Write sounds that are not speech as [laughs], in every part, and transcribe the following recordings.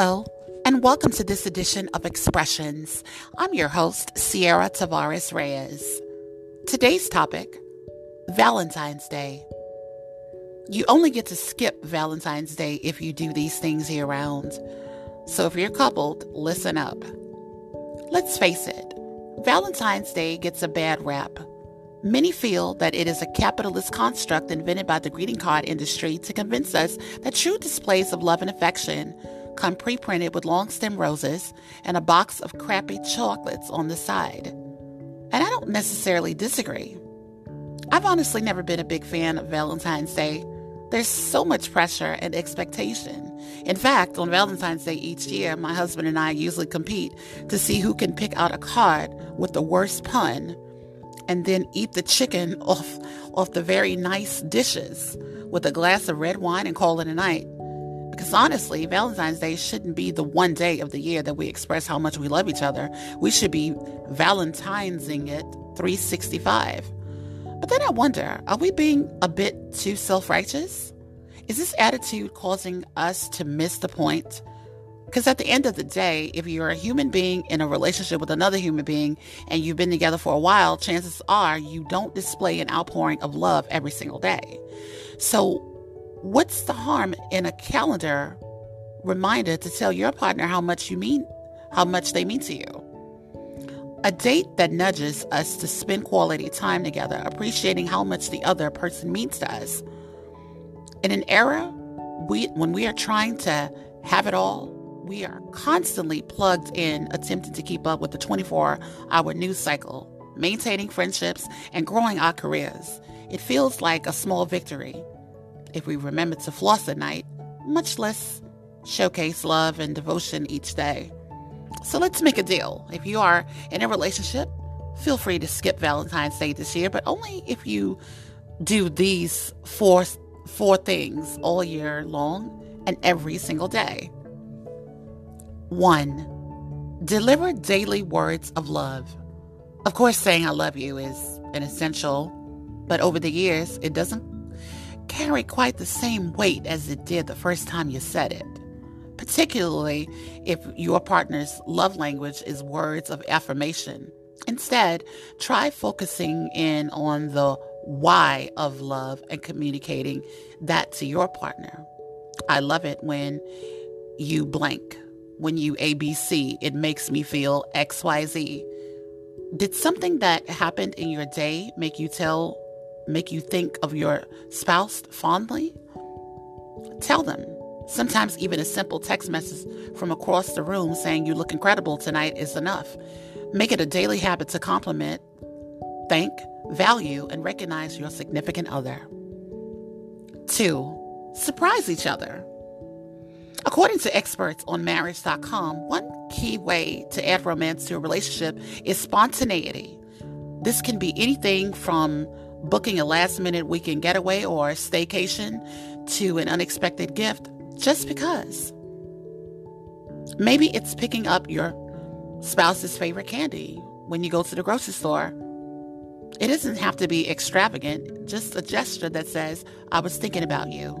Hello, and welcome to this edition of Expressions. I'm your host, Ciara Tavares Reyes. Today's topic Valentine's Day. You only get to skip Valentine's Day if you do these things year round. So if you're coupled, listen up. Let's face it, Valentine's Day gets a bad rap. Many feel that it is a capitalist construct invented by the greeting card industry to convince us that true displays of love and affection come pre printed with long stem roses and a box of crappy chocolates on the side. And I don't necessarily disagree. I've honestly never been a big fan of Valentine's Day. There's so much pressure and expectation. In fact, on Valentine's Day each year, my husband and I usually compete to see who can pick out a card with the worst pun and then eat the chicken [laughs] off, off the very nice dishes with a glass of red wine and call it a night. Because honestly, Valentine's Day shouldn't be the one day of the year that we express how much we love each other. We should be Valentine'sing it 365. But then I wonder are we being a bit too self righteous? Is this attitude causing us to miss the point? Because at the end of the day, if you're a human being in a relationship with another human being and you've been together for a while, chances are you don't display an outpouring of love every single day. So, What's the harm in a calendar reminder to tell your partner how much you mean, how much they mean to you? A date that nudges us to spend quality time together, appreciating how much the other person means to us. In an era we, when we are trying to have it all, we are constantly plugged in, attempting to keep up with the 24 hour news cycle, maintaining friendships, and growing our careers. It feels like a small victory if we remember to floss at night, much less showcase love and devotion each day. So let's make a deal. If you are in a relationship, feel free to skip Valentine's Day this year, but only if you do these four four things all year long and every single day. 1. Deliver daily words of love. Of course, saying I love you is an essential, but over the years, it doesn't carry quite the same weight as it did the first time you said it, particularly if your partner's love language is words of affirmation. Instead, try focusing in on the why of love and communicating that to your partner. I love it when you blank, when you ABC, it makes me feel XYZ. Did something that happened in your day make you tell make you think of your spouse fondly? Tell them. Sometimes even a simple text message from across the room saying you look incredible tonight is enough. Make it a daily habit to compliment, thank, value, and recognize your significant other. Two, surprise each other. According to experts on marriage.com, one key way to add romance to a relationship is spontaneity. This can be anything from booking a last minute weekend getaway or staycation to an unexpected gift just because. Maybe it's picking up your spouse's favorite candy when you go to the grocery store. It doesn't have to be extravagant, just a gesture that says, I was thinking about you.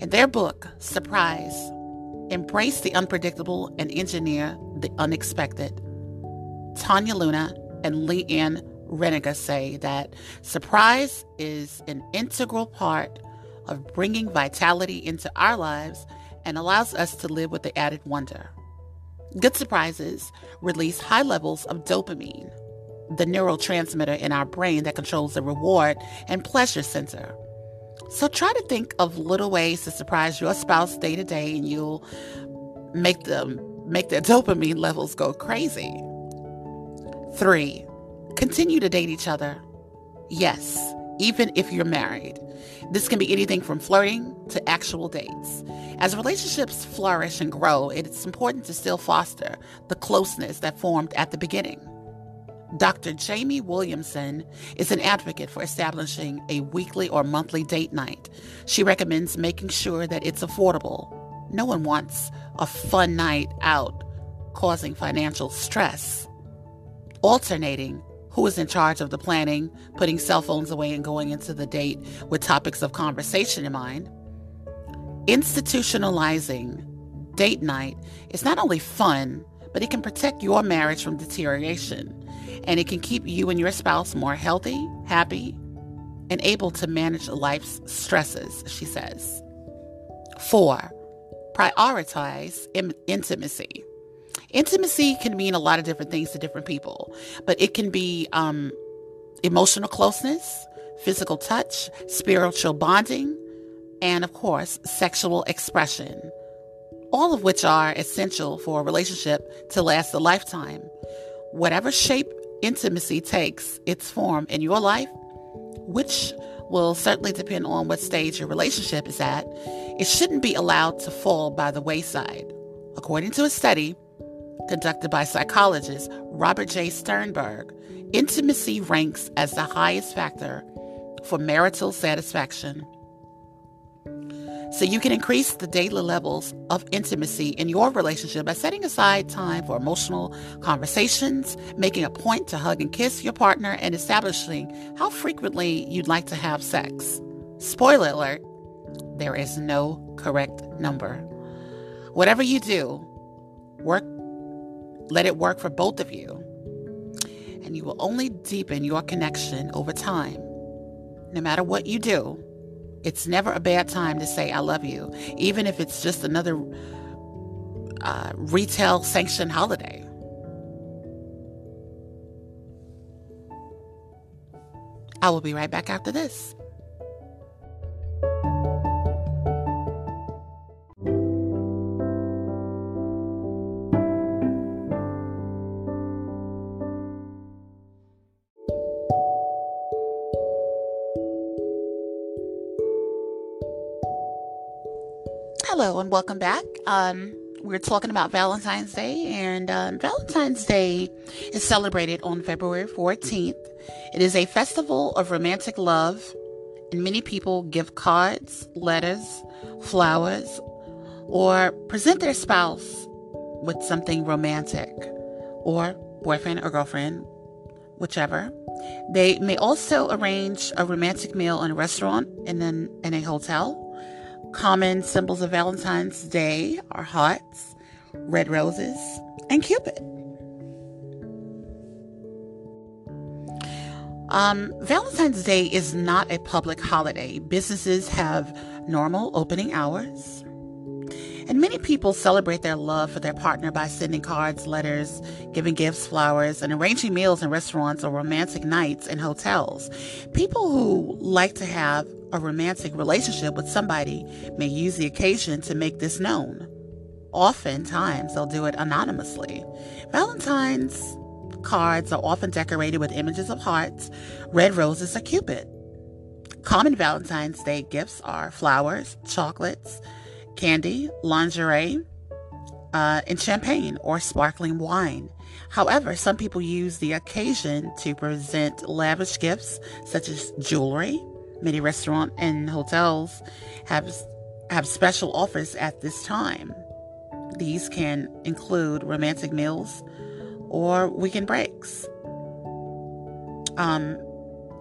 In their book, Surprise, Embrace the Unpredictable and Engineer the Unexpected, Tania Luna and LeeAnn Renninger say that surprise is an integral part of bringing vitality into our lives and allows us to live with the added wonder. Good surprises release high levels of dopamine, the neurotransmitter in our brain that controls the reward and pleasure center. So try to think of little ways to surprise your spouse day to day and you'll make them make their [laughs] dopamine levels go crazy. Three, continue to date each other. Yes, even if you're married. This can be anything from flirting to actual dates. As relationships flourish and grow, it's important to still foster the closeness that formed at the beginning. Dr. Jamie Williamson is an advocate for establishing a weekly or monthly date night. She recommends making sure that it's affordable. No one wants a fun night out causing financial stress alternating who is in charge of the planning, putting cell phones away and going into the date with topics of conversation in mind. Institutionalizing date night is not only fun, but it can protect your marriage from deterioration. And it can keep you and your spouse more healthy, happy, and able to manage life's stresses, she says. Four, prioritize Im- intimacy. Intimacy can mean a lot of different things to different people, but it can be um, emotional closeness, physical touch, spiritual bonding, and of course, sexual expression, all of which are essential for a relationship to last a lifetime. Whatever shape intimacy takes its form in your life, which will certainly depend on what stage your relationship is at, it shouldn't be allowed to fall by the wayside. According to a study conducted by psychologist Robert J. Sternberg, intimacy ranks as the highest factor for marital satisfaction. So you can increase the daily levels of intimacy in your relationship by setting aside time for emotional conversations, making a point to hug and kiss your partner, and establishing how frequently you'd like to have sex. Spoiler alert, there is no correct number. Whatever you do, work let it work for both of you. And you will only deepen your connection over time. No matter what you do, it's never a bad time to say, I love you, even if it's just another uh, retail sanctioned holiday. I will be right back after this. Hello and welcome back. Um, we're talking about Valentine's Day, and um, Valentine's Day is celebrated on February 14th. It is a festival of romantic love, and many people give cards, letters, flowers, or present their spouse with something romantic, or boyfriend or girlfriend, whichever. They may also arrange a romantic meal in a restaurant and then in a hotel Common symbols of Valentine's Day are hearts, red roses, and Cupid. Um, Valentine's Day is not a public holiday. Businesses have normal opening hours. And many people celebrate their love for their partner by sending cards, letters, giving gifts, flowers, and arranging meals in restaurants or romantic nights in hotels. People who like to have a romantic relationship with somebody may use the occasion to make this known. Oftentimes, they'll do it anonymously. Valentine's cards are often decorated with images of hearts, red roses, or Cupid. Common Valentine's Day gifts are flowers, chocolates, candy, lingerie, uh, and champagne or sparkling wine. However, some people use the occasion to present lavish gifts such as jewelry, Many restaurants and hotels have have special offers at this time. These can include romantic meals or weekend breaks. Um,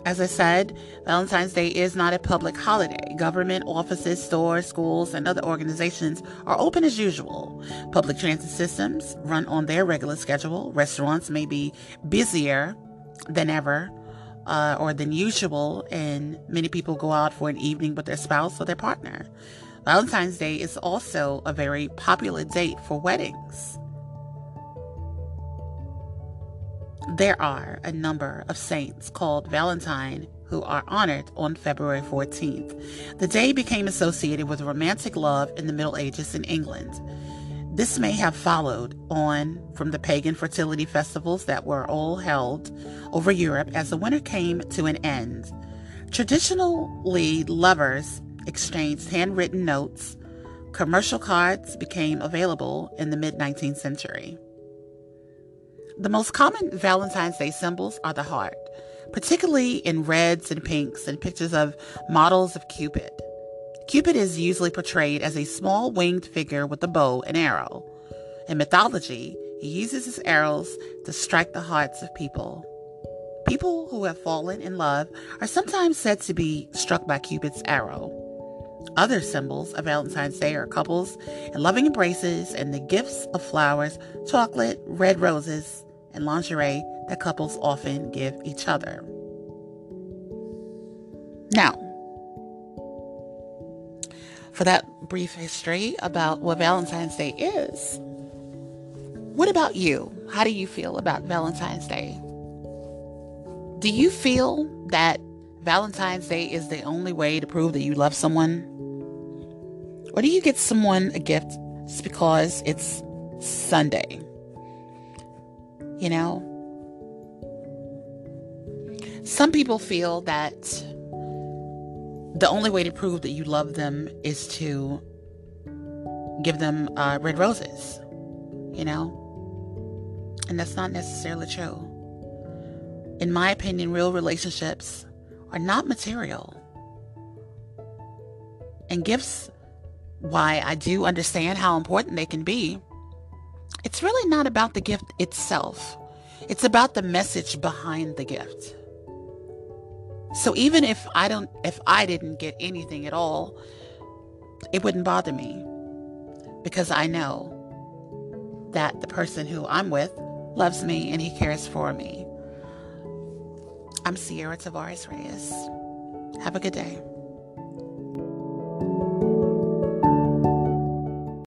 as I said, Valentine's Day is not a public holiday. Government offices, stores, schools, and other organizations are open as usual. Public transit systems run on their regular schedule. Restaurants may be busier than ever uh, or than usual, and many people go out for an evening with their spouse or their partner. Valentine's Day is also a very popular date for weddings. There are a number of saints called Valentine who are honored on February 14th. The day became associated with romantic love in the Middle Ages in England. This may have followed on from the pagan fertility festivals that were all held over Europe as the winter came to an end. Traditionally, lovers exchanged handwritten notes. Commercial cards became available in the mid 19th century. The most common Valentine's Day symbols are the heart, particularly in reds and pinks and pictures of models of Cupid. Cupid is usually portrayed as a small winged figure with a bow and arrow. In mythology, he uses his arrows to strike the hearts of people. People who have fallen in love are sometimes said to be struck by Cupid's arrow. Other symbols of Valentine's Day are couples and loving embraces and the gifts of flowers, chocolate, red roses, and lingerie that couples often give each other. Now, for that brief history about what Valentine's Day is, what about you? How do you feel about Valentine's Day? Do you feel that Valentine's Day is the only way to prove that you love someone? Or do you get someone a gift just because it's Sunday? You know? Some people feel that the only way to prove that you love them is to give them uh, red roses, you know? And that's not necessarily true. In my opinion, real relationships are not material. And gifts, why I do understand how important they can be, it's really not about the gift itself. It's about the message behind the gift. So even if I don't if I didn't get anything at all, it wouldn't bother me because I know that the person who I'm with loves me and he cares for me. I'm Ciara Tavares Reyes. Have a good day.